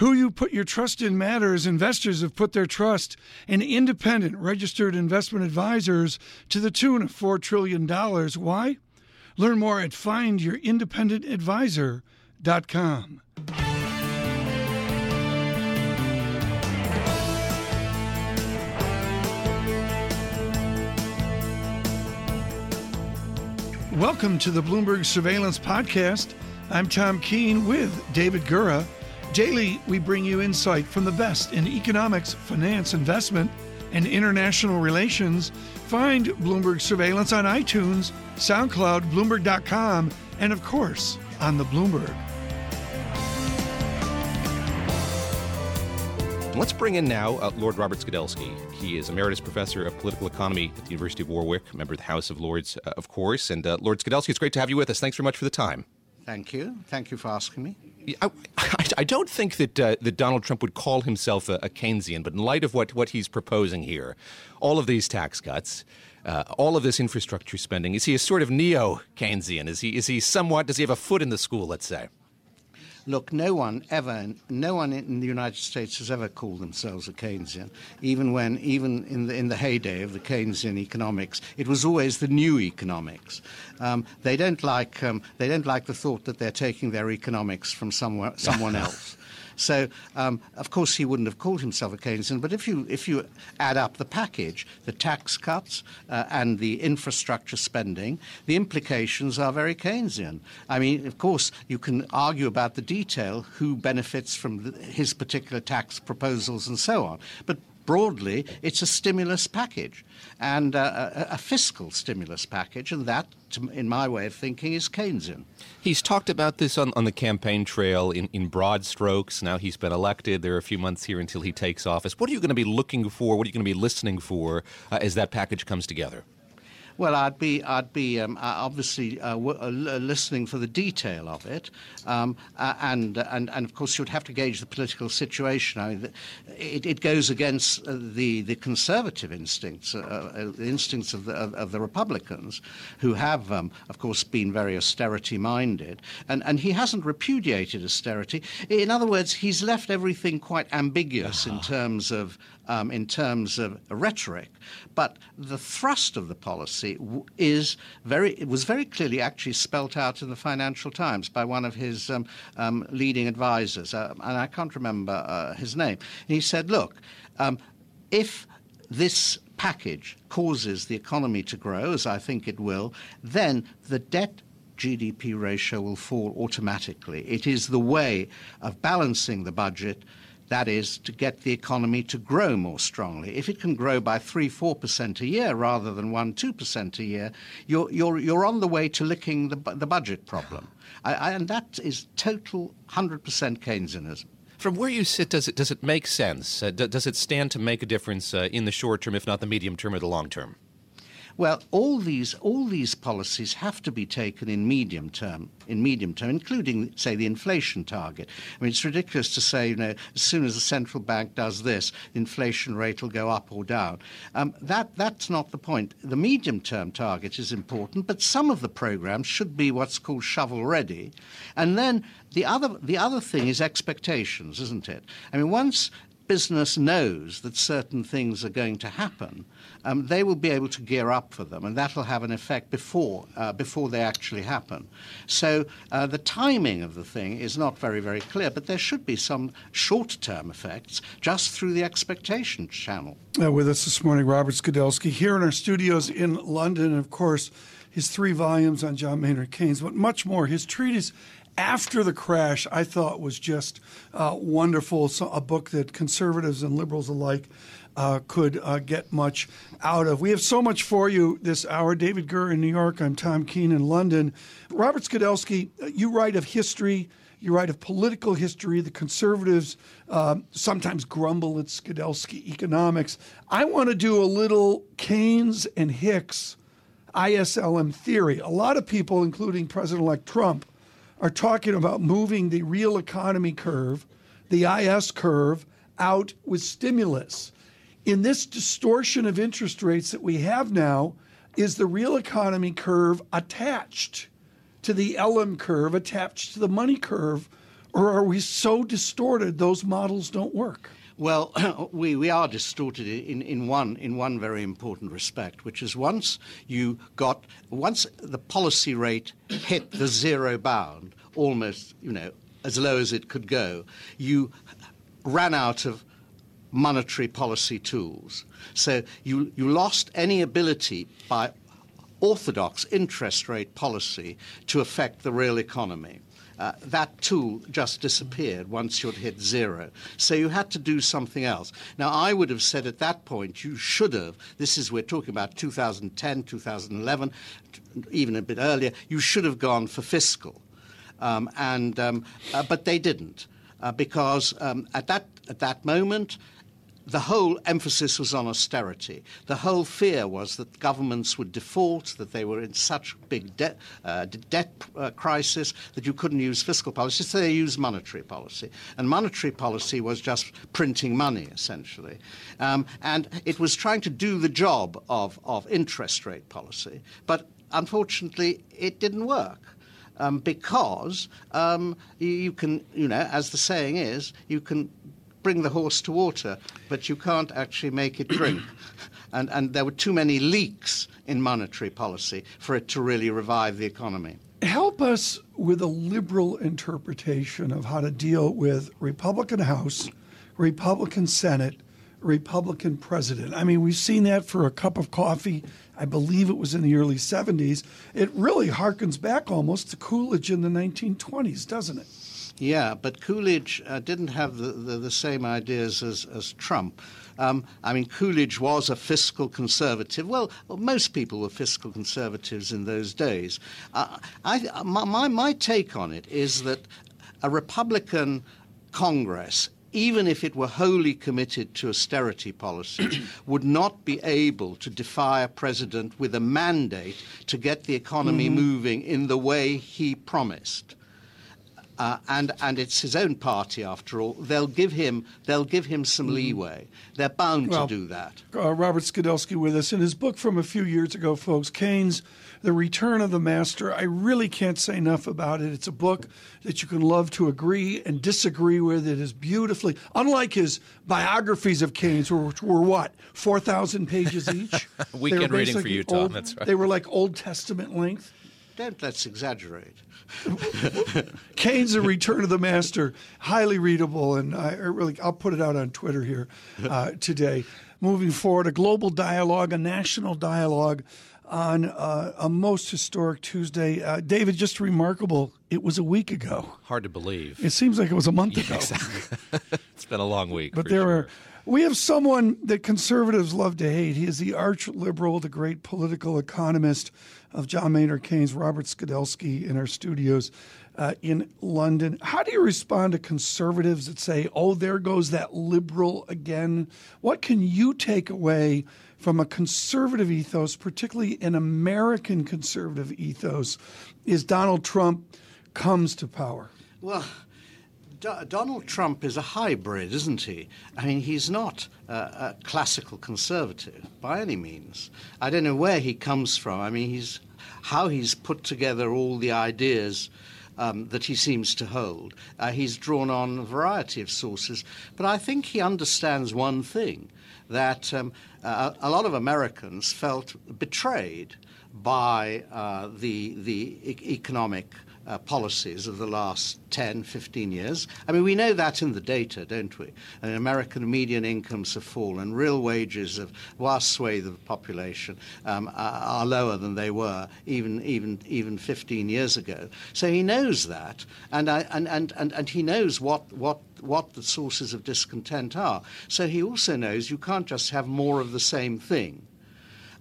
Who you put your trust in matters. Investors have put their trust in independent registered investment advisors to the tune of $4 trillion. Why? Learn more at findyourindependentadvisor.com. Welcome to the Bloomberg Surveillance Podcast. I'm Tom Keene with David Gura. Daily, we bring you insight from the best in economics, finance, investment, and international relations. Find Bloomberg Surveillance on iTunes, SoundCloud, Bloomberg.com, and of course, on the Bloomberg. Let's bring in now uh, Lord Robert Skidelsky. He is Emeritus Professor of Political Economy at the University of Warwick, member of the House of Lords, uh, of course. And uh, Lord Skidelsky, it's great to have you with us. Thanks very much for the time. Thank you. Thank you for asking me. I, I don't think that uh, that Donald Trump would call himself a, a, Keynesian, but in light of what, what he's proposing here, all of these tax cuts, uh, all of this infrastructure spending, is he a sort of neo Keynesian? Is he is he somewhat? Does he have a foot in the school? Let's say. Look, no one ever, no one in the United States has ever called themselves a Keynesian. Even when, even in the in the heyday of the Keynesian economics, it was always the new economics. Um, they don't like um, they don't like the thought that they're taking their economics from somewhere someone else. So, um, of course, he wouldn't have called himself a Keynesian. But if you if you add up the package, the tax cuts uh, and the infrastructure spending, the implications are very Keynesian. I mean, of course, you can argue about the detail, who benefits from the, his particular tax proposals and so on. But broadly, it's a stimulus package and uh, a, a, fiscal stimulus package, and that, in my way of thinking, is Keynesian. He's talked about this on, on the campaign trail in, in broad strokes. Now he's been elected. There are a few months here until he takes office. What are you going to be looking for? What are you going to be listening for uh, as that package comes together? Well, I'd be, I'd be um, uh, obviously uh, w- uh, listening for the detail of it, um, uh, and, and and of course you'd have to gauge the political situation. I mean, it, it goes against uh, the the conservative instincts, uh, the instincts of the of, of, the Republicans, who have, um, of course, been very austerity minded, and and he hasn't repudiated austerity. In other words, he's left everything quite ambiguous in terms of um, in terms of rhetoric, but the thrust of the policy is very it was very clearly actually spelt out in the Financial Times by one of his um, um, leading advisors, uh, and I can't remember uh, his name. He said, "Look, um, if this package causes the economy to grow, as I think it will, then the debt GDP ratio will fall automatically. It is the way of balancing the budget that is, to get the economy to grow more strongly. If it can grow by 3 4% a year rather than 1 2% a year, you're, you're, you're on the way to licking the, the budget problem. I, I, and that is total 100% Keynesianism. From where you sit, does it, does it make sense? Uh, does it stand to make a difference uh, in the short term, if not the medium term or the long term? Well, all these all these policies have to be taken in medium term, in medium term, including, say, the inflation target. I mean, it's ridiculous to say, you know, as soon as the central bank does this, inflation rate will go up or down. Um, that that's not the point. The medium term target is important, but some of the programs should be what's called shovel ready, and then the other the other thing is expectations, isn't it? I mean, once business knows that certain things are going to happen, um, they will be able to gear up for them, and that will have an effect before uh, before they actually happen. So uh, the timing of the thing is not very very clear, but there should be some short-term effects just through the expectation channel. Uh, with us this morning, Robert Skidelsky here in our studios in London, of course. His three volumes on John Maynard Keynes, but much more. His treatise after the crash, I thought was just uh, wonderful. So a book that conservatives and liberals alike uh, could uh, get much out of. We have so much for you this hour. David Gura in New York. I'm Tom Keene in London. Robert Skidelsky, uh, you write of history. You write of political history. The conservatives um, sometimes grumble at Skidelsky economics. I want to do a little Keynes and Hicks ISLM theory. A lot of people, including President elect Trump, are talking about moving the real economy curve, the IS curve, out with stimulus. In this distortion of interest rates that we have now, is the real economy curve attached to the LM curve, attached to the money curve Or are we so distorted those models don't work? Well, we, we are distorted in, in, one, in one very important respect, which is once you got, once the policy rate hit the zero bound, almost, you know, as low as it could go, you ran out of monetary policy tools. So you, you lost any ability by orthodox interest rate policy to affect the real economy. Uh, that tool just disappeared once you'd hit zero. So you had to do something else. Now, I would have said at that point, you should have, this is, we're talking about 2010, 2011, even a bit earlier, you should have gone for fiscal. Um, and, um, uh, but they didn't. Uh, because um, at, that, at that moment, the whole emphasis was on austerity. The whole fear was that governments would default, that they were in such big de- uh, debt uh, crisis that you couldn't use fiscal policy, so they used monetary policy. And monetary policy was just printing money, essentially. Um, and it was trying to do the job of, of interest rate policy, but unfortunately, it didn't work. Um, because um, you, you, can, you know, as the saying is, you can bring the horse to water, but you can't actually make it drink. and, and there were too many leaks in monetary policy for it to really revive the economy. Help us with a liberal interpretation of how to deal with Republican House, Republican Senate, Republican president. I mean, we've seen that for a cup of coffee. I believe it was in the early 70s. It really harkens back almost to Coolidge in the 1920s, doesn't it? Yeah, but Coolidge uh, didn't have the, the, the, same ideas as, as Trump. Um, I mean, Coolidge was a fiscal conservative. Well, most people were fiscal conservatives in those days. Uh, I, my, my take on it is that a Republican Congress even if it were wholly committed to austerity policies, would not be able to defy a president with a mandate to get the economy mm-hmm. moving in the way he promised. Uh, and and it's his own party after all. They'll give him they'll give him some mm-hmm. leeway. They're bound well, to do that. Uh, Robert Skidelsky with us in his book from a few years ago, folks. Keynes, The Return of the Master. I really can't say enough about it. It's a book that you can love to agree and disagree with. It is beautifully unlike his biographies of Keynes, which were what four thousand pages each. Weekend reading for you, Tom. Old, That's right. They were like Old Testament length. Don't let's exaggerate. Keynes: The Return of the Master, highly readable, and I really I'll put it out on Twitter here uh, today. Moving forward, a global dialogue, a national dialogue on uh, a most historic Tuesday. Uh, David, just remarkable. It was a week ago. Hard to believe. It seems like it was a month yeah, ago. Exactly. it's been a long week. But there sure. are. We have someone that conservatives love to hate. He is the arch liberal, the great political economist of John Maynard Keynes, Robert Skidelsky, in our studios uh, in London. How do you respond to conservatives that say, oh, there goes that liberal again? What can you take away from a conservative ethos, particularly an American conservative ethos, is Donald Trump comes to power? Well, Donald Trump is a hybrid, isn't he? I mean, he's not uh, a classical conservative by any means. I don't know where he comes from. I mean, he's how he's put together all the ideas. Um, that he seems to hold. Uh, he's drawn on a variety of sources, but I think he understands one thing that um, uh, a lot of Americans felt betrayed by uh, the, the e- economic uh, policies of the last 10, 15 years. I mean, we know that in the data, don't we? And American median incomes have fallen. Real wages of vast swathe of the population um, are, lower than they were even, even, even 15 years ago. So he knows that, and, I, and, and, and, and he knows what, what, what the sources of discontent are. So he also knows you can't just have more of the same thing.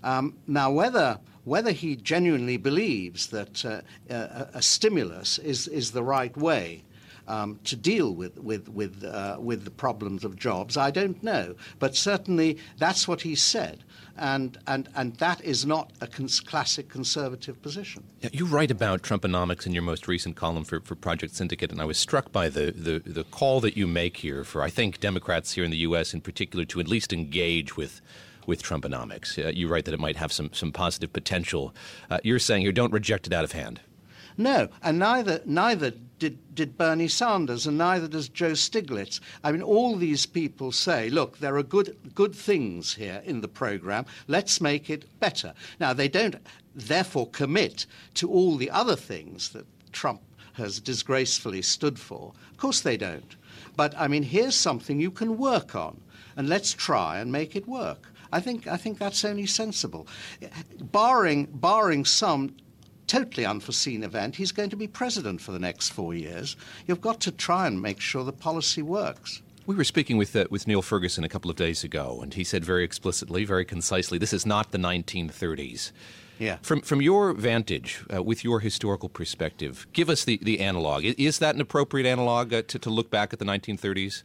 Um, now, whether whether he genuinely believes that uh, a, a, stimulus is, is the right way um, to deal with with with uh, with the problems of jobs, I don't know. But certainly that's what he said, and and and that is not a cons- classic conservative position. You write about Trumponomics in your most recent column for, for Project Syndicate, and I was struck by the, the the call that you make here for I think Democrats here in the U.S. in particular to at least engage with with Trumponomics. Uh, you write that it might have some, some positive potential. Uh, you're saying here, don't reject it out of hand. No, and neither neither did, did Bernie Sanders, and neither does Joe Stiglitz. I mean, all these people say, look, there are good, good things here in the program. Let's make it better. Now, they don't therefore commit to all the other things that Trump has disgracefully stood for. Of course, they don't. But I mean, here's something you can work on, and let's try and make it work. I think, I think that's only sensible. Barring, barring some totally unforeseen event, he's going to be president for the next four years. You've got to try and make sure the policy works. We were speaking with uh, with Niall Ferguson a couple of days ago, and he said very explicitly, very concisely, this is not the 1930s. Yeah. From from your vantage, uh, with your historical perspective, give us the, the analog. Is that an appropriate analog uh, to, to look back at the 1930s?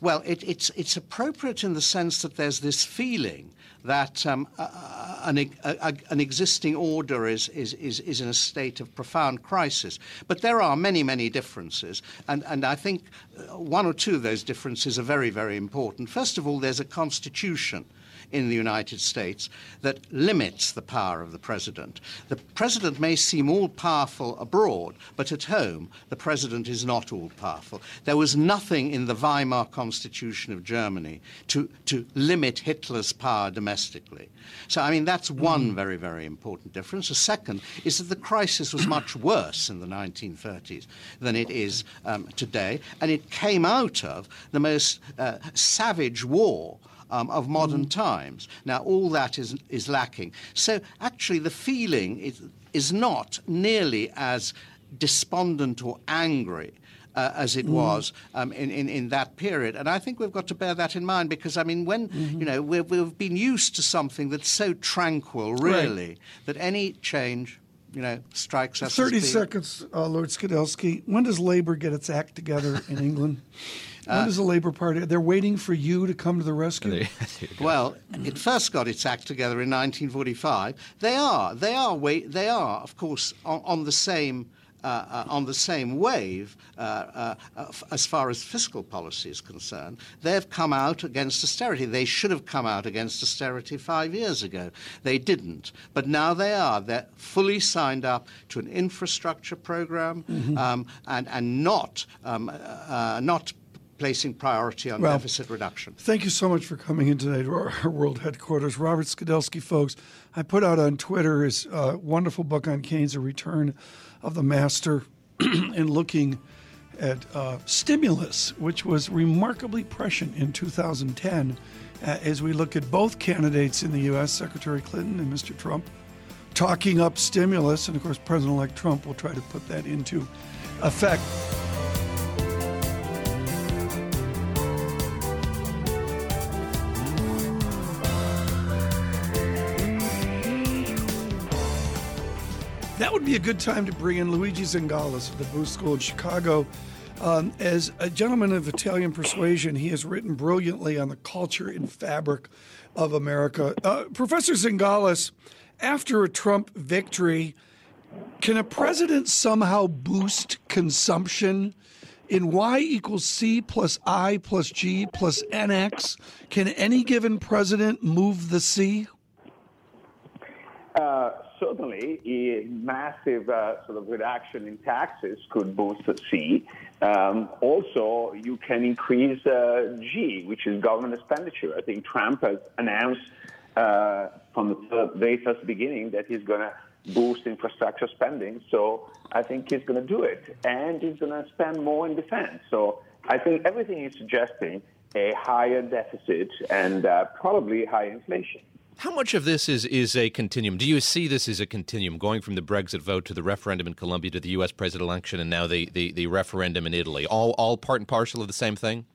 Well, it, it's it's appropriate in the sense that there's this feeling that um, an, a, an, existing order is, is, is, is, in a state of profound crisis. But there are many, many differences, and, and I think uh, one or two of those differences are very, very important. First of all, there's a constitution in the United States that limits the power of the president. The president may seem all powerful abroad, but at home, the president is not all powerful. There was nothing in the Weimar Constitution of Germany to, to limit Hitler's power domestically. So, I mean, that's one very, very important difference. The second is that the crisis was much worse in the 1930s than it is um, today, and it came out of the most uh, savage war um, of modern mm. times. Now, all that is, is lacking. So, actually, the feeling is, is not nearly as despondent or angry. Uh, as it mm. was um, in, in, in, that period. And I think we've got to bear that in mind because, I mean, when, mm-hmm. you know, we've, we've, been used to something that's so tranquil, really, right. that any change, you know, strikes us 30 seconds, uh, Lord Skidelsky. When does Labour get its act together in England? When does the Labour Party? They're waiting for you to come to the rescue. well, it first got its act together in 1945. They are, they are, wait, they are, of course, on, on the same. Uh, uh, on the same wave, uh, uh, uh as far as fiscal policy is concerned, they've come out against austerity. They should have come out against austerity five years ago. They didn't, but now they are. They're fully signed up to an infrastructure program mm-hmm. um, and and not um, uh, not placing priority on well, deficit reduction. Thank you so much for coming in today to our world headquarters. Robert Skidelsky, folks, I put out on Twitter his uh, wonderful book on Keynes, A Return of the Master, and looking at uh, stimulus, which was remarkably prescient in 2010, uh, as we look at both candidates in the U.S., Secretary Clinton and Mr. Trump, talking up stimulus. And of course, President elect Trump will try to put that into effect. Be a good time to bring in Luigi Zingales of the Booth School in Chicago. Um, as a gentleman of Italian persuasion, he has written brilliantly on the culture and fabric of America. Uh, Professor Zingales, after a Trump victory, can a president somehow boost consumption? In y equals c plus i plus g plus nx, can any given president move the c? Uh, certainly, a massive uh, sort of reduction in taxes could boost C. Um, also, you can increase uh, G, which is government expenditure. I think Trump has announced uh, from the very first beginning that he's going to boost infrastructure spending. So I think he's going to do it, and he's going to spend more in defense. So I think everything is suggesting a higher deficit and uh, probably higher inflation. How much of this is, is a continuum? Do you see this as a continuum, going from the Brexit vote to the referendum in Colombia to the U.S. presidential election and now the, the, the referendum in Italy? All, all part and parcel of the same thing?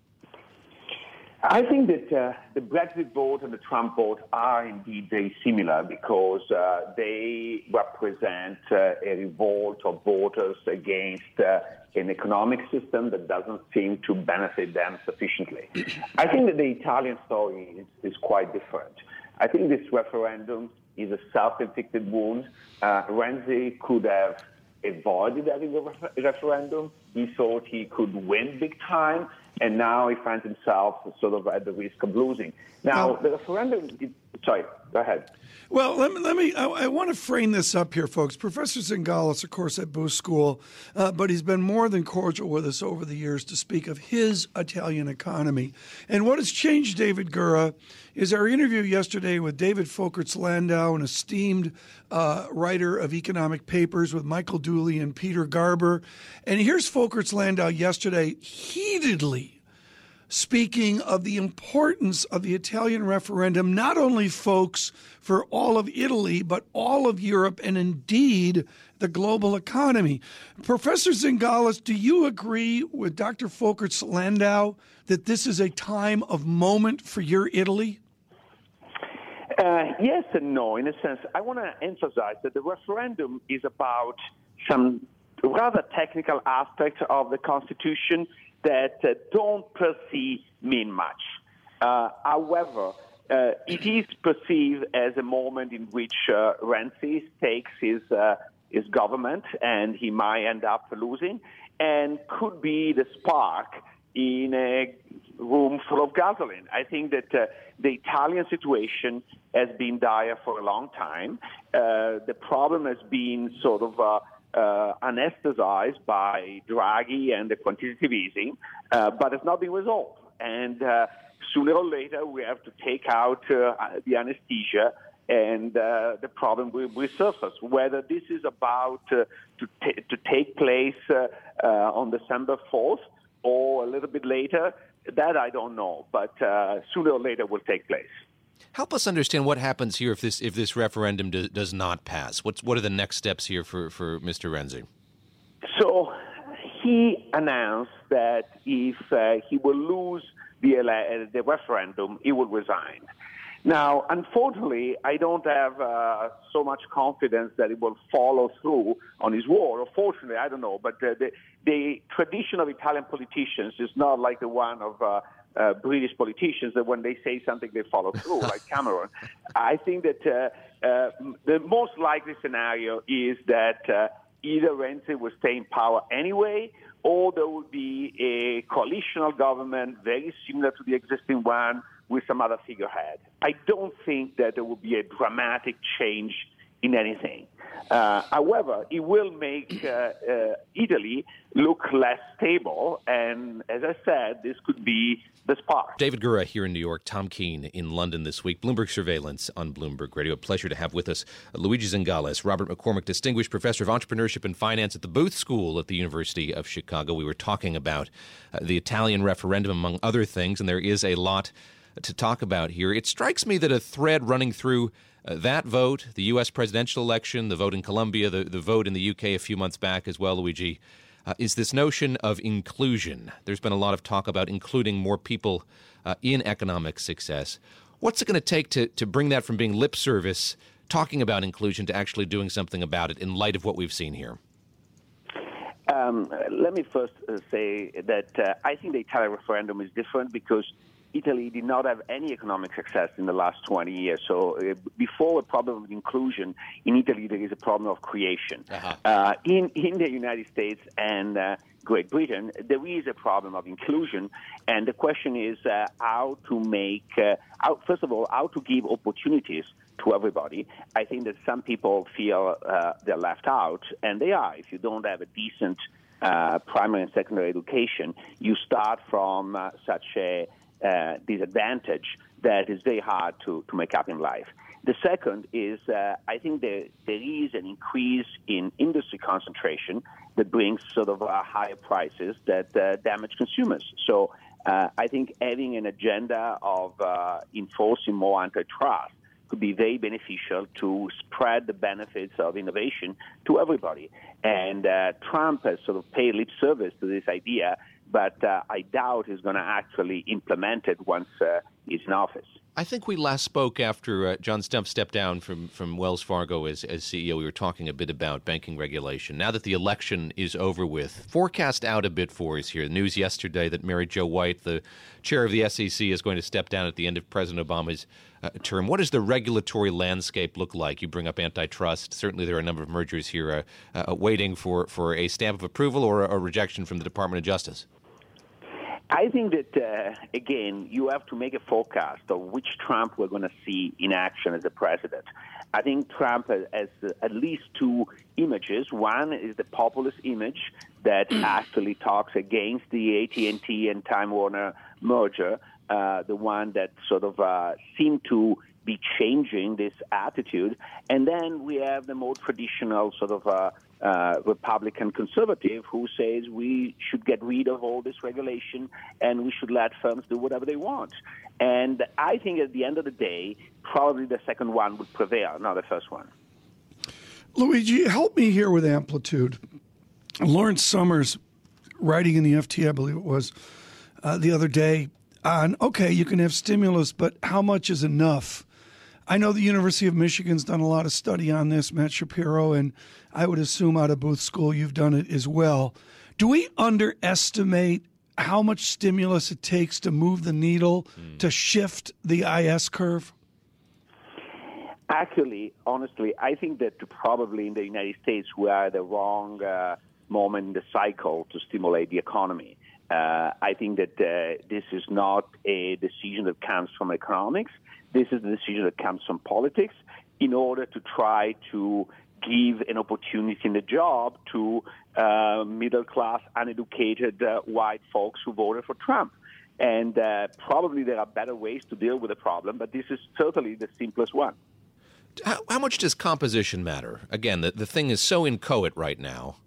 I think that uh, the Brexit vote and the Trump vote are indeed very similar because uh, they represent uh, a revolt of voters against uh, an economic system that doesn't seem to benefit them sufficiently. I think that the Italian story is, is quite different. I think this referendum is a self-inflicted wound. Uh, Renzi could have avoided having a referendum. He thought he could win big time, and now he finds himself sort of at the risk of losing. Now, the referendum. Sorry, go ahead. Well, let me, let me I, I, want to frame this up here, folks. Professor Zingales, of course, at Booth School, uh, but he's been more than cordial with us over the years to speak of his Italian economy. And what has changed David Gura is our interview yesterday with David Folkerts Landau, an esteemed uh, writer of economic papers with Michael Dooley and Peter Garber. And here's Folkerts Landau yesterday heatedly speaking of the importance of the Italian referendum, not only, folks, for all of Italy, but all of Europe and indeed the global economy. Professor Zingales, do you agree with Dr. Folkerts Landau that this is a time of moment for your Italy? Uh, yes and no, in a sense. I want to emphasize that the referendum is about some rather technical aspects of the Constitution that uh, don't per se mean much. Uh, however, uh, it is perceived as a moment in which uh, Renzi takes his uh, his government, and he might end up losing, and could be the spark in a room full of gasoline. I think that uh, the Italian situation has been dire for a long time. Uh, the problem has been sort of uh, uh, anesthetized by Draghi and the quantitative easing, uh, but it's not been resolved. And uh, sooner or later, we have to take out uh, the anesthesia, and uh, the problem will resurface. Whether this is about uh, to, t- to take place on December 4th or a little bit later, that I don't know, but sooner or later will take place. Help us understand what happens here if this if this referendum do, does not pass. What's what are the next steps here for, for Mr. Renzi? So he announced that if uh, he will lose the uh, the referendum, he will resign. Now, unfortunately, I don't have uh, so much confidence that he will follow through on his word. Or fortunately, I don't know. But uh, the, the tradition of Italian politicians is not like the one of uh, uh, British politicians that when they say something, they follow through, like Cameron. I think that uh, uh, the most likely scenario is that uh, either Renzi will stay in power anyway, or there will be a coalitional government very similar to the existing one with some other figurehead. I don't think that there will be a dramatic change in anything. Uh, however, it will make uh, uh, Italy look less stable, and as I said, this could be the spark. David Gura here in New York, Tom Keene in London this week, Bloomberg Surveillance on Bloomberg Radio. A pleasure to have with us Luigi Zingales, Robert McCormick, Distinguished Professor of Entrepreneurship and Finance at the Booth School at the University of Chicago. We were talking about uh, the Italian referendum, among other things, and there is a lot to talk about here. It strikes me that a thread running through uh, that vote, the U.S. presidential election, the vote in Colombia, the, the vote in the U.K. a few months back as well, Luigi, uh, is this notion of inclusion. There's been a lot of talk about including more people uh, in economic success. What's it going to take to, to bring that from being lip service, talking about inclusion, to actually doing something about it in light of what we've seen here? Um, let me first uh, say that uh, I think the Italian referendum is different because Italy did not have any economic success in the last 20 years. So uh, before a problem of inclusion, in Italy there is a problem of creation. Uh-huh. Uh, in, in the United States and uh, Great Britain, there is a problem of inclusion, and the question is uh, how to make, uh, how, first of all, how to give opportunities to everybody. I think that some people feel uh, they're left out, and they are. If you don't have a decent primary and secondary education, you start from such a uh, disadvantage that is very hard to, to make up in life. The second is uh, I think there, there is an increase in industry concentration that brings sort of uh, higher prices that uh, damage consumers. So uh, I think having an agenda of uh, enforcing more antitrust could be very beneficial to spread the benefits of innovation to everybody. And uh, Trump has sort of paid lip service to this idea but uh, I doubt he's going to actually implement it once uh, he's in office. I think we last spoke after uh, John Stumpf stepped down from, from Wells Fargo as, as CEO. We were talking a bit about banking regulation. Now that the election is over with, forecast out a bit for us here. The news yesterday that Mary Jo White, the chair of the SEC, is going to step down at the end of President Obama's uh, term. What does the regulatory landscape look like? You bring up antitrust. Certainly, there are a number of mergers here uh, uh waiting for, for a stamp of approval or a rejection from the Department of Justice. I think that, uh, again, you have to make a forecast of which Trump we're going to see in action as a president. I think Trump has, has at least two images. One is the populist image that actually talks against the AT&T and Time Warner merger, uh, the one that sort of uh, seemed to be changing this attitude. And then we have the more traditional sort of uh, uh, Republican conservative who says we should get rid of all this regulation and we should let firms do whatever they want. And I think at the end of the day, probably the second one would prevail, not the first one. Luigi, help me here with amplitude. Lawrence Summers, writing in the FT, I believe it was, uh, the other day on okay, you can have stimulus, but how much is enough? I know the University of Michigan's done a lot of study on this, Matt Shapiro, and I would assume out of Booth School you've done it as well. Do we underestimate how much stimulus it takes to move the needle mm. to shift the IS curve? Actually, honestly, I think that probably in the United States we are at the wrong uh, moment in the cycle to stimulate the economy. Uh, I think that uh, this is not a decision that comes from economics. This is a decision that comes from politics in order to try to give an opportunity in the job to uh, middle class, uneducated uh, white folks who voted for Trump. And uh, probably there are better ways to deal with the problem, but this is certainly the simplest one. How, how much does composition matter? Again, the, the thing is so inchoate right now.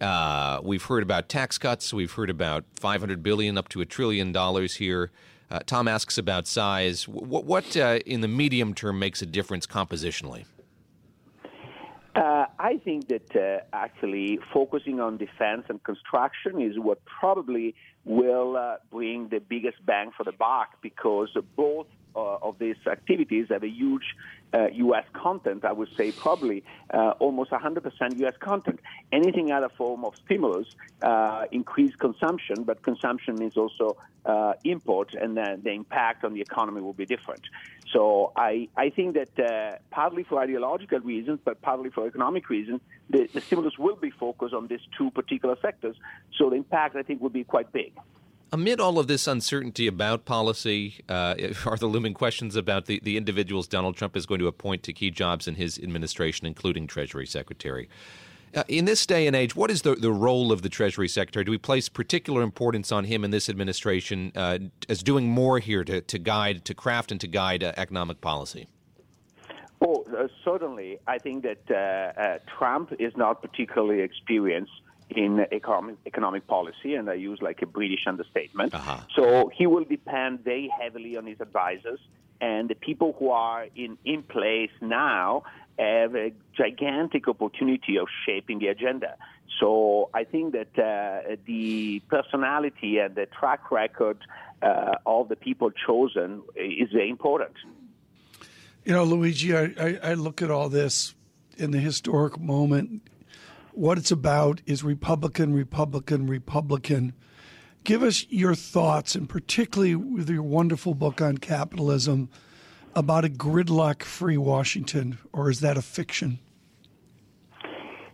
Uh, we've heard about tax cuts. We've heard about 500 billion up to a trillion dollars here. Uh, Tom asks about size. What, what uh, in the medium term makes a difference compositionally? Uh, I think that uh, actually focusing on defense and construction is what probably will uh, bring the biggest bang for the buck because both of these activities have a huge uh, U.S. content. I would say probably uh, almost 100% U.S. content. Anything other form of stimulus uh, increase consumption, but consumption means also uh, import, and then the impact on the economy will be different. So I, I think that uh, partly for ideological reasons, but partly for economic reasons, the, the stimulus will be focused on these two particular sectors. So the impact, I think, will be quite big. Amid all of this uncertainty about policy, uh, are the looming questions about the, the individuals Donald Trump is going to appoint to key jobs in his administration, including Treasury Secretary. Uh, in this day and age, what is the, the role of the Treasury Secretary? Do we place particular importance on him in this administration uh, as doing more here to, to guide, to craft, and to guide uh, economic policy? Oh, certainly. I think that uh, Trump is not particularly experienced in economic, economic policy, and I use like a British understatement. Uh-huh. So he will depend very heavily on his advisors, and the people who are in, in place now have a gigantic opportunity of shaping the agenda. So I think that uh, the personality and the track record uh, of the people chosen is very important. You know, Luigi, I, I, I look at all this in the historic moment what it's about is Republican, Republican, Republican. Give us your thoughts, and particularly with your wonderful book on capitalism, about a gridlock free Washington, or is that a fiction?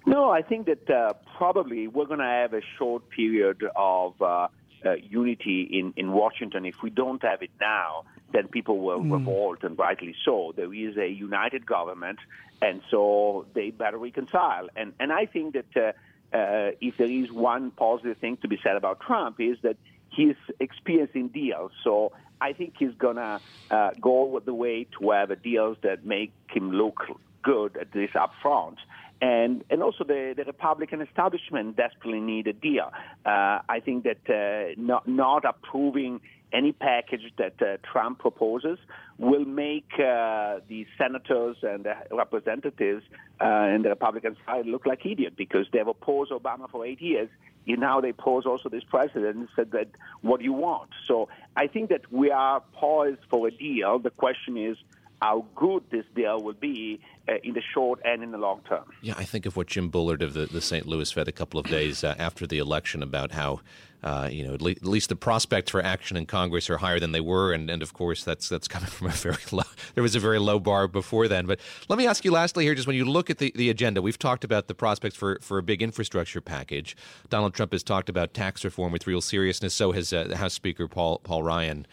No, I think that uh, probably we're going to have a short period of uh, uh, unity in, in Washington. If we don't have it now, then people will mm. revolt, and rightly so. There is a united government, and so they better reconcile. And and I think that uh, uh, if there is one positive thing to be said about Trump is that he's experiencing deals. So I think he's gonna uh, go with the way to have deals that make him look good at this up front. And, and also the, the Republican establishment desperately need a deal. Uh, I think that uh, not, not approving any package that uh, Trump proposes will make uh, the senators and the representatives uh, in the Republican side look like idiots because they've opposed Obama for eight years. You now they pose also this president and said that what do you want? So I think that we are poised for a deal. The question is how good this deal will be uh, in the short and in the long term. Yeah, I think of what Jim Bullard of the, the St. Louis Fed a couple of days uh, after the election about how uh, you know, at, le- at, least the prospects for action in Congress are higher than they were, and, and of course that's that's coming from a very low. There was a very low bar before then. But let me ask you lastly here, just when you look at the, the agenda, we've talked about the prospects for, for a big infrastructure package. Donald Trump has talked about tax reform with real seriousness. So has uh, House Speaker Paul Paul Ryan.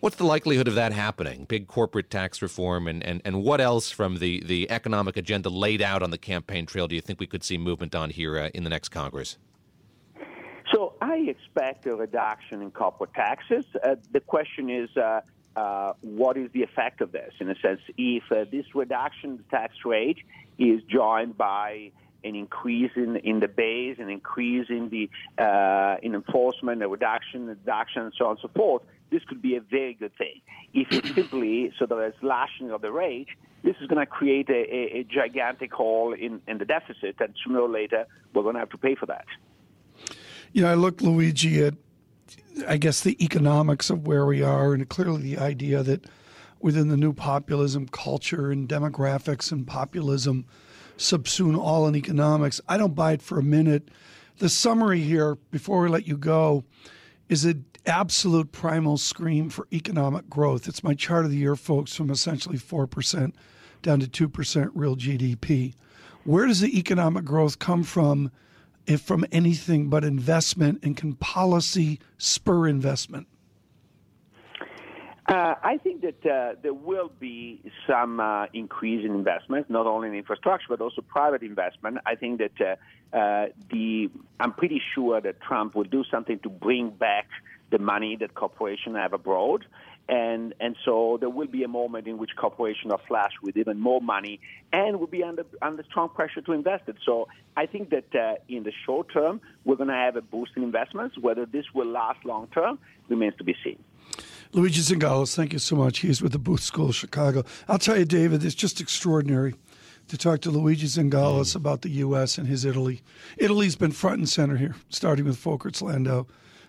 What's the likelihood of that happening? Big corporate tax reform, and, and, and what else from the, the economic agenda laid out on the campaign trail do you think we could see movement on here uh, in the next Congress? I expect a reduction in corporate taxes. Uh, the question is, uh, uh, what is the effect of this? In a sense, if uh, this reduction in the tax rate is joined by an increase in, in the base, an increase in the uh, in enforcement, a reduction, a reduction, and so on and so forth, this could be a very good thing. If it's simply so there is slashing of the rate, this is going to create a, a, a gigantic hole in, in the deficit, and sooner or later we're going to have to pay for that. You know, I look, Luigi, at I guess the economics of where we are, and clearly the idea that within the new populism culture and demographics and populism subsume all in economics. I don't buy it for a minute. The summary here, before we let you go, is an absolute primal scream for economic growth. It's my chart of the year, folks, from essentially 4% down to 2% real GDP. Where does the economic growth come from? If from anything but investment and can policy spur investment? Uh, I think that uh, there will be some uh, increase in investment, not only in infrastructure but also private investment. I think that uh, uh, the I'm pretty sure that Trump will do something to bring back the money that corporations have abroad and and so there will be a moment in which corporations are flush with even more money and will be under under strong pressure to invest it. So I think that uh, in the short term we're going to have a boost in investments. Whether this will last long term remains to be seen. Luigi Zingales, thank you so much. He's with the Booth School of Chicago. I'll tell you, David, it's just extraordinary to talk to Luigi Zingales mm. about the U.S. and his Italy. Italy's been front and center here, starting with Folkerts Landau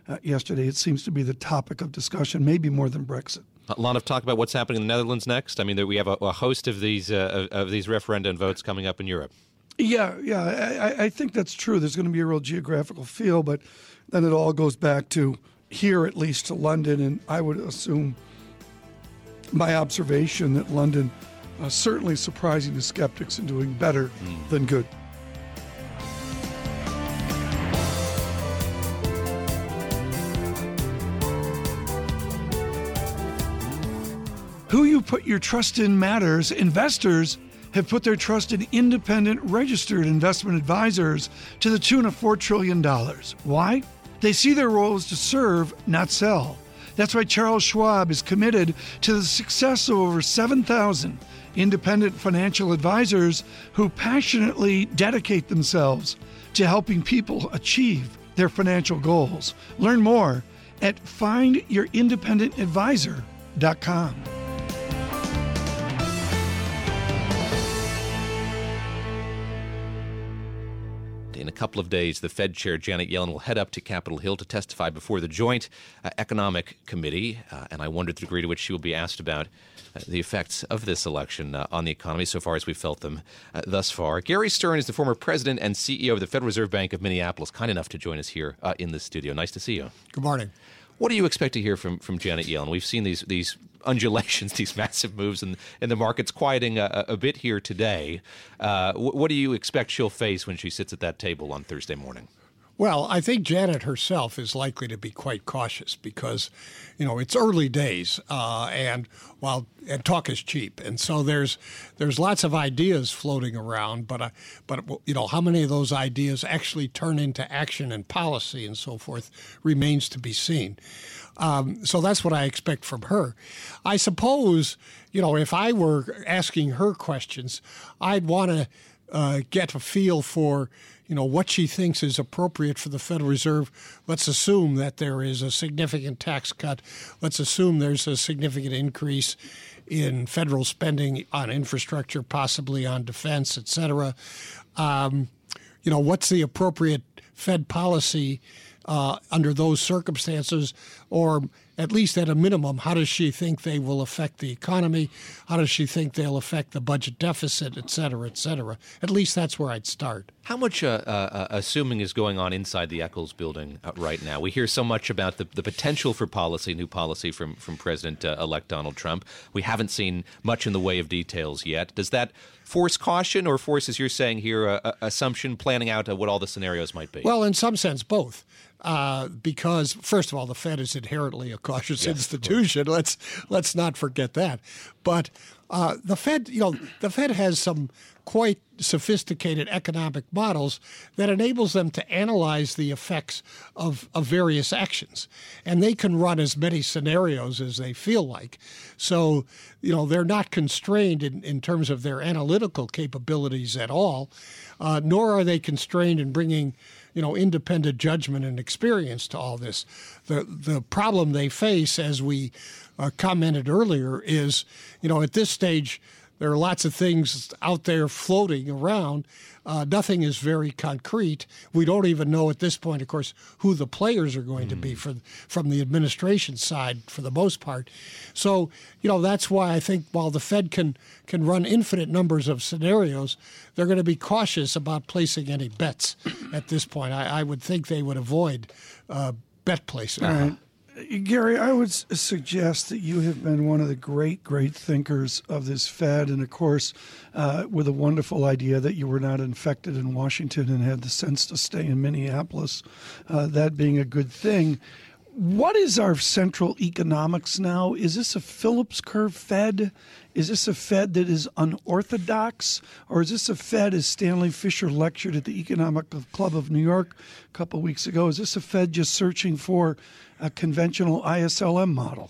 uh, yesterday. It seems to be the topic of discussion, maybe more than Brexit. A lot of talk about what's happening in the Netherlands next. I mean, we have a, a host of these uh, of, of, these referenda and votes coming up in Europe. Yeah, yeah, I, I think that's true. There's going to be a real geographical feel, but then it all goes back to here, at least to London, and I would assume my observation that London uh, certainly surprising the skeptics and doing better mm. than good. Who you put your trust in matters. Investors have put their trust in independent registered investment advisors to the tune of $4 trillion. Why? They see their role as to serve, not sell. That's why Charles Schwab is committed to the success of over 7,000 independent financial advisors who passionately dedicate themselves to helping people achieve their financial goals. Learn more at findyourindependentadvisor.com. In a couple of days, the Fed Chair Janet Yellen will head up to Capitol Hill to testify before the Joint uh, Economic Committee, uh, and I wonder the degree to which she will be asked about uh, the effects of this election uh, on the economy so far as we felt them uh, thus far. Gary Stern is the former president and CEO of the Federal Reserve Bank of Minneapolis, kind enough to join us here uh, in the studio. Nice to see you. Good morning. What do you expect to hear from, from Janet Yellen? We've seen these these undulations, these massive moves, and in the market's quieting a, a bit here today. Uh, what, what do you expect she'll face when she sits at that table on Thursday morning? Well, I think Janet herself is likely to be quite cautious because, you know, it's early days, uh, and while and talk is cheap, and so there's there's lots of ideas floating around, but uh, but you know how many of those ideas actually turn into action and policy and so forth remains to be seen. Um, so that's what I expect from her. I suppose, you know, if I were asking her questions, I'd want to uh, get a feel for you know what she thinks is appropriate for the Federal Reserve. Let's assume that there is a significant tax cut. Let's assume there's a significant increase in federal spending on infrastructure, possibly on defense, et cetera. Um, you know, what's the appropriate Fed policy uh, under those circumstances, or at least at a minimum, how does she think they will affect the economy? How does she think they'll affect the budget deficit, et cetera, et cetera? At least that's where I'd start. How much uh, uh, assuming is going on inside the Eccles building uh, right now? We hear so much about the, the potential for policy, new policy from, from President elect Donald Trump. We haven't seen much in the way of details yet. Does that force caution or force, as you're saying here, assumption, planning out what all the scenarios might be? Well, in some sense, both uh, because first of all, the Fed is inherently a cautious yes, institution. Let's let's not forget that. But uh, the Fed, you know, the Fed has some quite sophisticated economic models that enables them to analyze the effects of, of various actions. And they can run as many scenarios as they feel like. So, you know, they're not constrained in, in terms of their analytical capabilities at all, uh, nor are they constrained in bringing you know independent judgment and experience to all this. The the problem they face, as we uh, commented earlier, is you know at this stage there are lots of things out there floating around. Uh, nothing is very concrete. We don't even know at this point, of course, who the players are going mm. to be hmm. for, from the administration side for the most part. So, you know, that's why I think while the Fed can can run infinite numbers of scenarios, they're going to be cautious about placing any bets at this point. I, I would think they would avoid uh, bet placing. All right. Gary, I would suggest that you have been one of the great, great thinkers of this Fed, and of course, uh, with a wonderful idea that you were not infected in Washington and had the sense to stay in Minneapolis, uh, that being a good thing. What is our central economics now? Is this a Phillips curve Fed? Is this a Fed that is unorthodox? Or is this a Fed, as Stanley Fischer lectured at the Economic Club of New York a couple of weeks ago, is this a Fed just searching for a conventional ISLM model?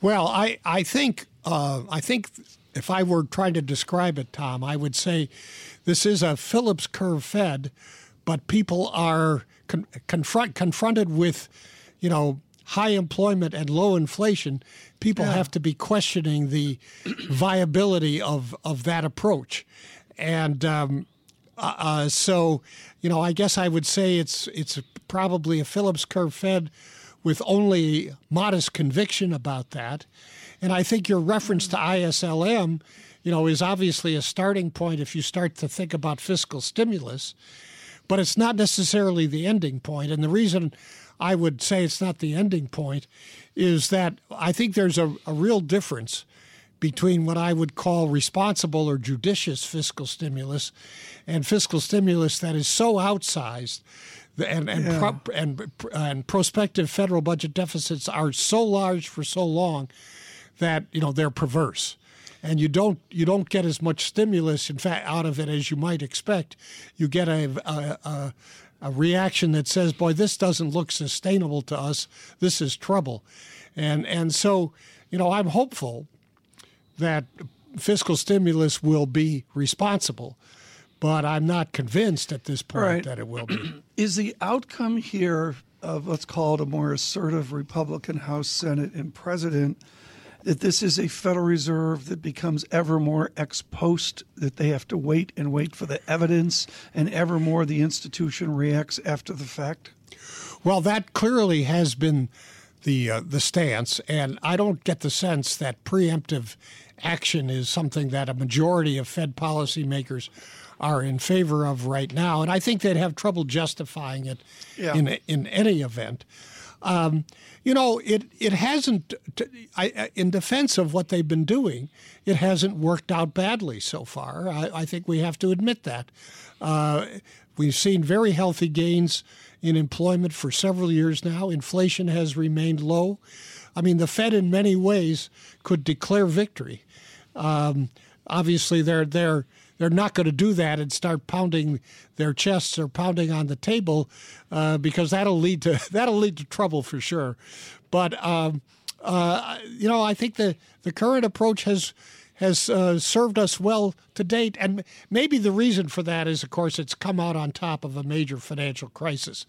Well, I, I think uh, I think if I were trying to describe it, Tom, I would say this is a Phillips curve Fed, but people are con- confront confronted with, you know, high employment and low inflation, people yeah. have to be questioning the viability of, of that approach. And um, uh, uh, so, you know, I guess I would say it's it's probably a Phillips curve Fed with only modest conviction about that. And I think your reference to ISLM, you know, is obviously a starting point if you start to think about fiscal stimulus, but it's not necessarily the ending point. And the reason I would say it's not the ending point, is that I think there's a, a real difference between what I would call responsible or judicious fiscal stimulus and fiscal stimulus that is so outsized and and, yeah. pro, and and prospective federal budget deficits are so large for so long that you know they're perverse and you don't you don't get as much stimulus in fact out of it as you might expect you get a, a, a a reaction that says, "Boy, this doesn't look sustainable to us. This is trouble," and and so you know I'm hopeful that fiscal stimulus will be responsible, but I'm not convinced at this point right. that it will be. Is the outcome here of let's call it a more assertive Republican House, Senate, and President? that this is a Federal Reserve that becomes ever more ex post, that they have to wait and wait for the evidence, and ever more the institution reacts after the fact? Well, that clearly has been the uh, the stance, and I don't get the sense that preemptive action is something that a majority of Fed policymakers are in favor of right now, and I think they'd have trouble justifying it yeah. in in any event. Um, you know, it it hasn't. I, in defense of what they've been doing, it hasn't worked out badly so far. I, I think we have to admit that. Uh, we've seen very healthy gains in employment for several years now. Inflation has remained low. I mean, the Fed, in many ways, could declare victory. Um, obviously, they're they're they're not going to do that and start pounding their chests or pounding on the table uh, because that'll lead to that'll lead to trouble for sure. But um, uh, you know, I think the the current approach has has uh, served us well to date, and maybe the reason for that is, of course, it's come out on top of a major financial crisis.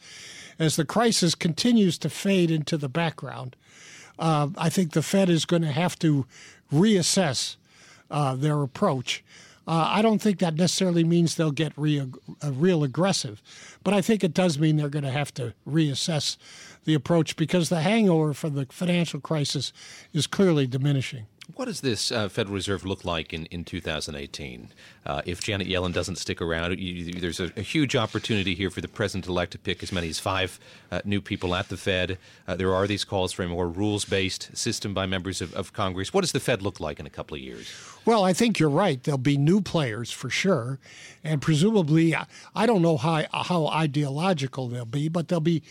As the crisis continues to fade into the background, uh, I think the Fed is going to have to reassess uh, their approach Uh, I don't think that necessarily means they'll get re- uh, real aggressive, but I think it does mean they're going to have to reassess the approach because the hangover from the financial crisis is clearly diminishing. What does this uh, Federal Reserve look like in, in 2018? Uh, if Janet Yellen doesn't stick around, you, there's a, a, huge opportunity here for the president elect to pick as many as five uh, new people at the Fed. Uh, there are these calls for a more rules based system by members of, of, Congress. What does the Fed look like in a couple of years? Well, I think you're right. There'll be new players for sure. And presumably, I don't know how, how ideological they'll be, but they'll be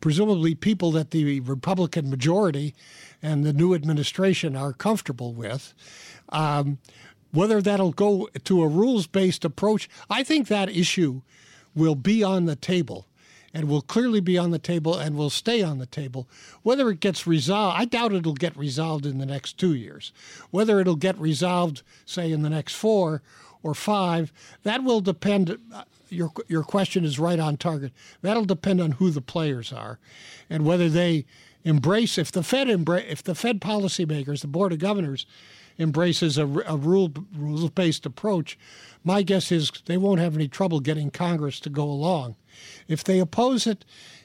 presumably people that the Republican majority and the new administration are comfortable with. Um, whether that'll go to a rules based approach, I think that issue will be on the table and will clearly be on the table and will stay on the table. Whether it gets resolved, I doubt it'll get resolved in the next two years. Whether it'll get resolved, say, in the next four or five, that will depend. Uh, your your question is right on target. That'll depend on who the players are, and whether they embrace if the Fed embrace if the Fed policymakers, the Board of Governors, embraces a, a rule rules based approach. My guess is they won't have any trouble getting Congress to go along. If they oppose it,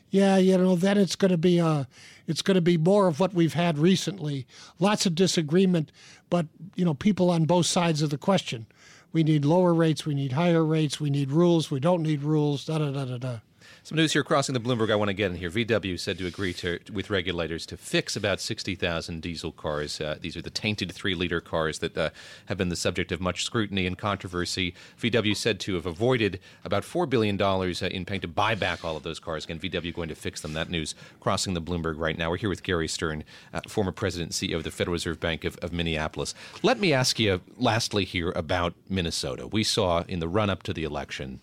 yeah, you know, then it's going to be a, uh, it's going to be more of what we've had recently. Lots of disagreement, but you know, people on both sides of the question. We need lower rates. We need higher rates. We need rules. We don't need rules. Da da da da da. Some news here crossing the Bloomberg I want to get in here. VW said to agree to, with regulators to fix about 60,000 diesel cars. Uh, these are the tainted three liter cars that uh, have been the subject of much scrutiny and controversy. VW said to have avoided about $4 billion uh, in paying to buy back all of those cars. Again, VW going to fix them. That news crossing the Bloomberg right now. We're here with Gary Stern, uh, former president and CEO of the Federal Reserve Bank of, of Minneapolis. Let me ask you, lastly, here about Minnesota. We saw in the run up to the election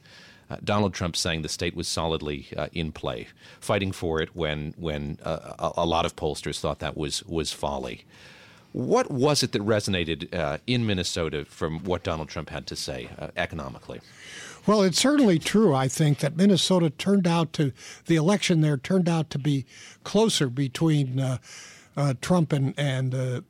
uh, Donald Trump saying the state was solidly uh, in play, fighting for it when when uh, a, a, lot of pollsters thought that was was folly. What was it that resonated uh, in Minnesota from what Donald Trump had to say uh, economically? Well, it's certainly true. I think that Minnesota turned out to the election there turned out to be closer between uh, Trump and and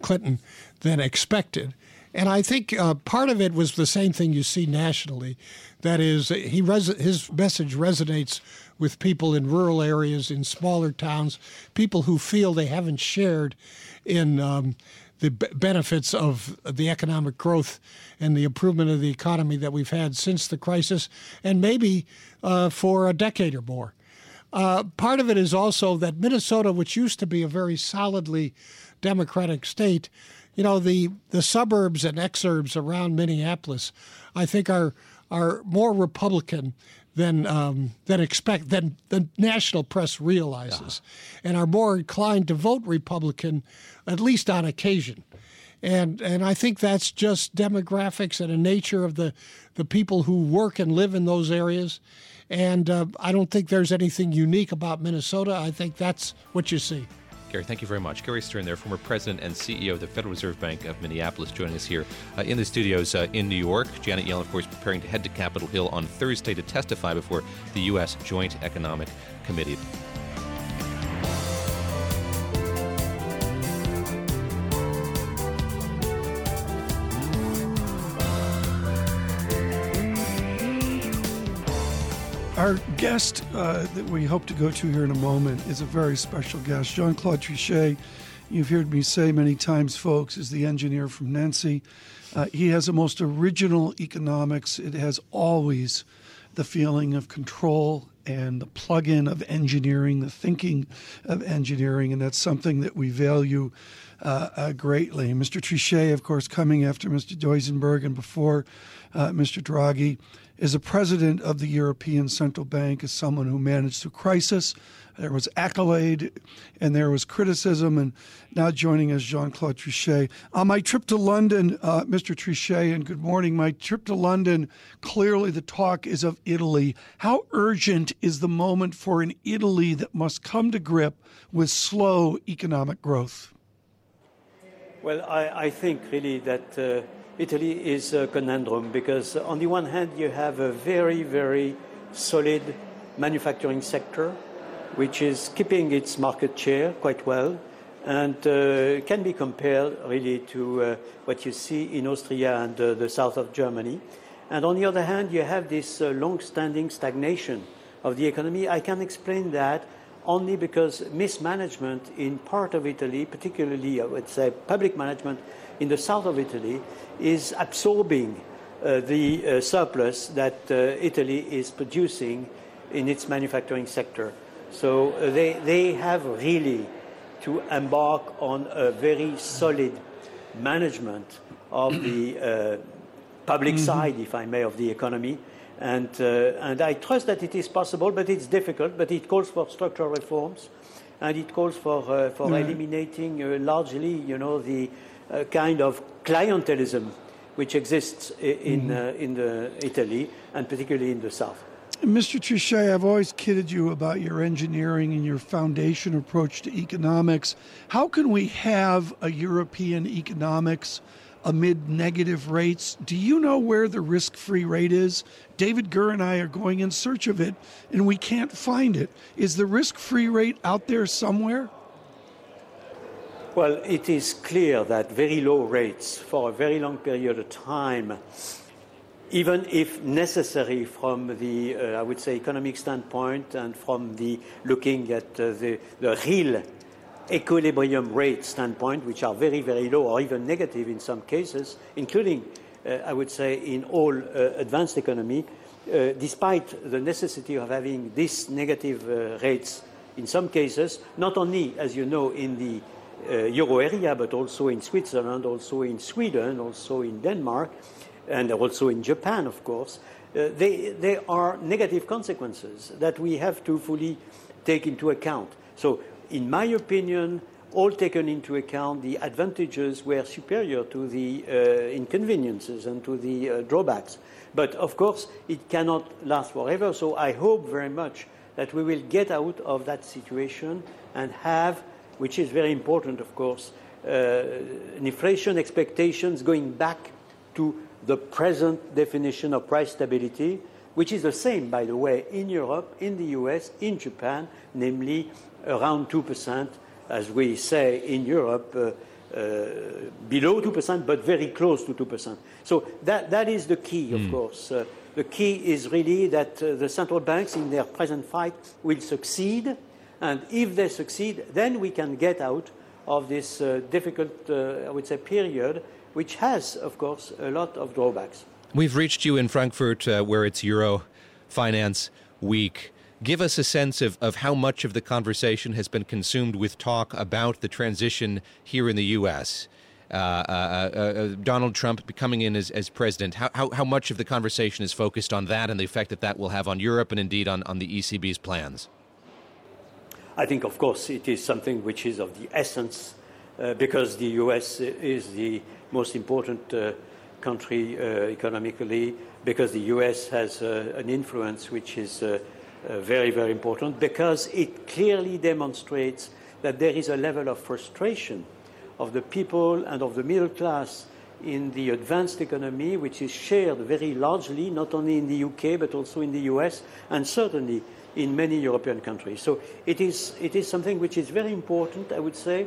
Clinton than expected. And I think uh, part of it was the same thing you see nationally. That is, he res- his message resonates with people in rural areas, in smaller towns, people who feel they haven't shared in um, the b- benefits of the economic growth and the improvement of the economy that we've had since the crisis, and maybe uh, for a decade or more. Uh, part of it is also that Minnesota, which used to be a very solidly Democratic state, you know, the, the suburbs and exurbs around Minneapolis, I think are are more Republican than um, than expect than the national press realizes, and are more inclined to vote Republican, at least on occasion. And and I think that's just demographics and the nature of the the people who work and live in those areas. And uh, I don't think there's anything unique about Minnesota. I think that's what you see. Gary, thank you very much. Gary Stern, there, former president and CEO of the Federal Reserve Bank of Minneapolis, joining us here uh, in the studios uh, in New York. Janet Yellen, of course, preparing to head to Capitol Hill on Thursday to testify before the U.S. Joint Economic Committee. Our guest uh, that we hope to go to here in a moment is a very special guest. Jean Claude Trichet, you've heard me say many times, folks, is the engineer from Nancy. Uh, he has the most original economics. It has always the feeling of control and the plug in of engineering, the thinking of engineering, and that's something that we value uh, uh, greatly. Mr. Trichet, of course, coming after Mr. Duisenberg and before uh, Mr. Draghi as a president of the European Central Bank, as someone who managed through crisis. There was accolade and there was criticism, and now joining us, Jean Claude Trichet. On my trip to London, uh, Mr. Trichet, and good morning. My trip to London, clearly the talk is of Italy. How urgent is the moment for an Italy that must come to grip with slow economic growth? Well, I, I think really that. Uh Italy is a conundrum because, on the one hand, you have a very, very solid manufacturing sector, which is keeping its market share quite well. and uh, can be compared really to uh, what you see in Austria and uh, the south of Germany. And on the other hand, you have this uh, long-standing stagnation of the economy. I can explain that only because mismanagement in part of Italy, particularly I would say public management in the south of Italy, is absorbing uh, the uh, surplus that uh, Italy is producing in its manufacturing sector. So uh, they, they have really to embark on a very solid management of the uh, public mm-hmm. side, if I may, of the economy. And, uh, and I trust that it is possible, but it's difficult. But it calls for structural reforms, and it calls for, uh, for mm-hmm. eliminating uh, largely, you know, the uh, kind of clientelism which exists in, mm-hmm. in the Italy, and particularly in the south. Mr. Trichet, I've always kidded you about your engineering and your foundation approach to economics. How can we have a European economics amid negative rates? Do you know where the risk free rate is? David Gura and I are going in search of it, and we can't find it. Is the risk free rate out there somewhere? Well, it is clear that very low rates for a very long period of time even if necessary from the, uh, I would say, economic standpoint and from the looking at uh, the, the real equilibrium rate standpoint, which are very, very low or even negative in some cases, including, uh, I would say, in all uh, advanced economy, uh, despite the necessity of having these negative uh, rates in some cases, not only, as you know, in the euro area, but also in Switzerland, also in Sweden, also in Denmark, and also in Japan, of course, uh, they, they are negative consequences that we have to fully take into account. So, in my opinion, all taken into account, the advantages were superior to the uh, inconveniences and to the uh, drawbacks. But of course, it cannot last forever. So I hope very much that we will get out of that situation and have, which is very important, of course, uh, inflation expectations going back to the present definition of price stability, which is the same, by the way, in Europe, in the US, in Japan, namely around 2%, as we say in Europe, uh, uh, below 2%, but very close to 2%. So that, that is the key, of mm. course. Uh, the key is really that uh, the central banks, in their present fight, will succeed. And if they succeed, then we can get out of this uh, difficult, uh, I would say, period which has, of course, a lot of drawbacks. We've reached you in Frankfurt, uh, where it's Euro Finance Week. Give us a sense of, of how much of the conversation has been consumed with talk about the transition here in the U.S. Uh, uh, uh, uh, Donald Trump coming in as, as president. How, how, how much of the conversation is focused on that and the effect that that will have on Europe and indeed on, on the ECB's plans? I think, of course, it is something which is of the essence uh, because the U.S. is the most important uh, country uh, economically because the US has uh, an influence which is very, very important because it clearly demonstrates that there is a level of frustration of the people and of the middle class in the advanced economy, which is shared very largely, not only in the UK, but also in the US, and certainly in many European countries. So it is, it is something which is very important, I would say,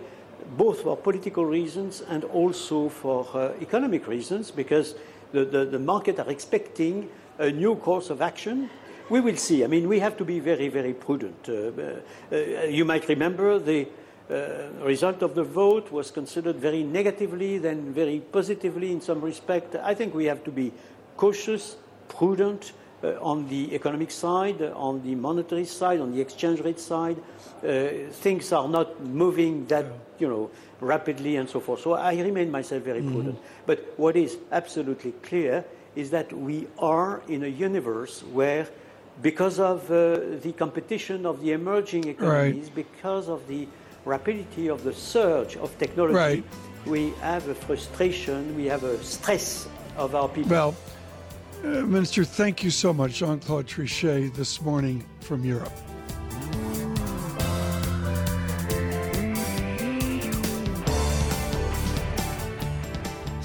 both for political reasons and also for uh, economic reasons, because the, the, the, market are expecting a new course of action. We will see. I mean, we have to be very, very prudent. Uh, uh, you might remember the uh, result of the vote was considered very negatively, then very positively in some respect. I think we have to be cautious, prudent, uh, on the economic side, on the monetary side, on the exchange rate side. Uh, things are not moving that, you know, rapidly and so forth. So I remain myself very mm-hmm. prudent. But what is absolutely clear is that we are in a universe where, because of uh, the competition of the emerging economies, right. because of the rapidity of the surge of technology, right. we have a frustration, we have a stress of our people. Well, uh, Minister, thank you so much, Jean Claude Trichet, this morning from Europe.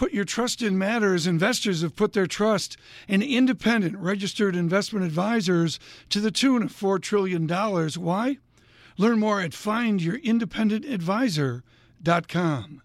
Put your trust in matters. Investors have put their trust in independent registered investment advisors to the tune of $4 trillion. Why? Learn more at findyourindependentadvisor.com.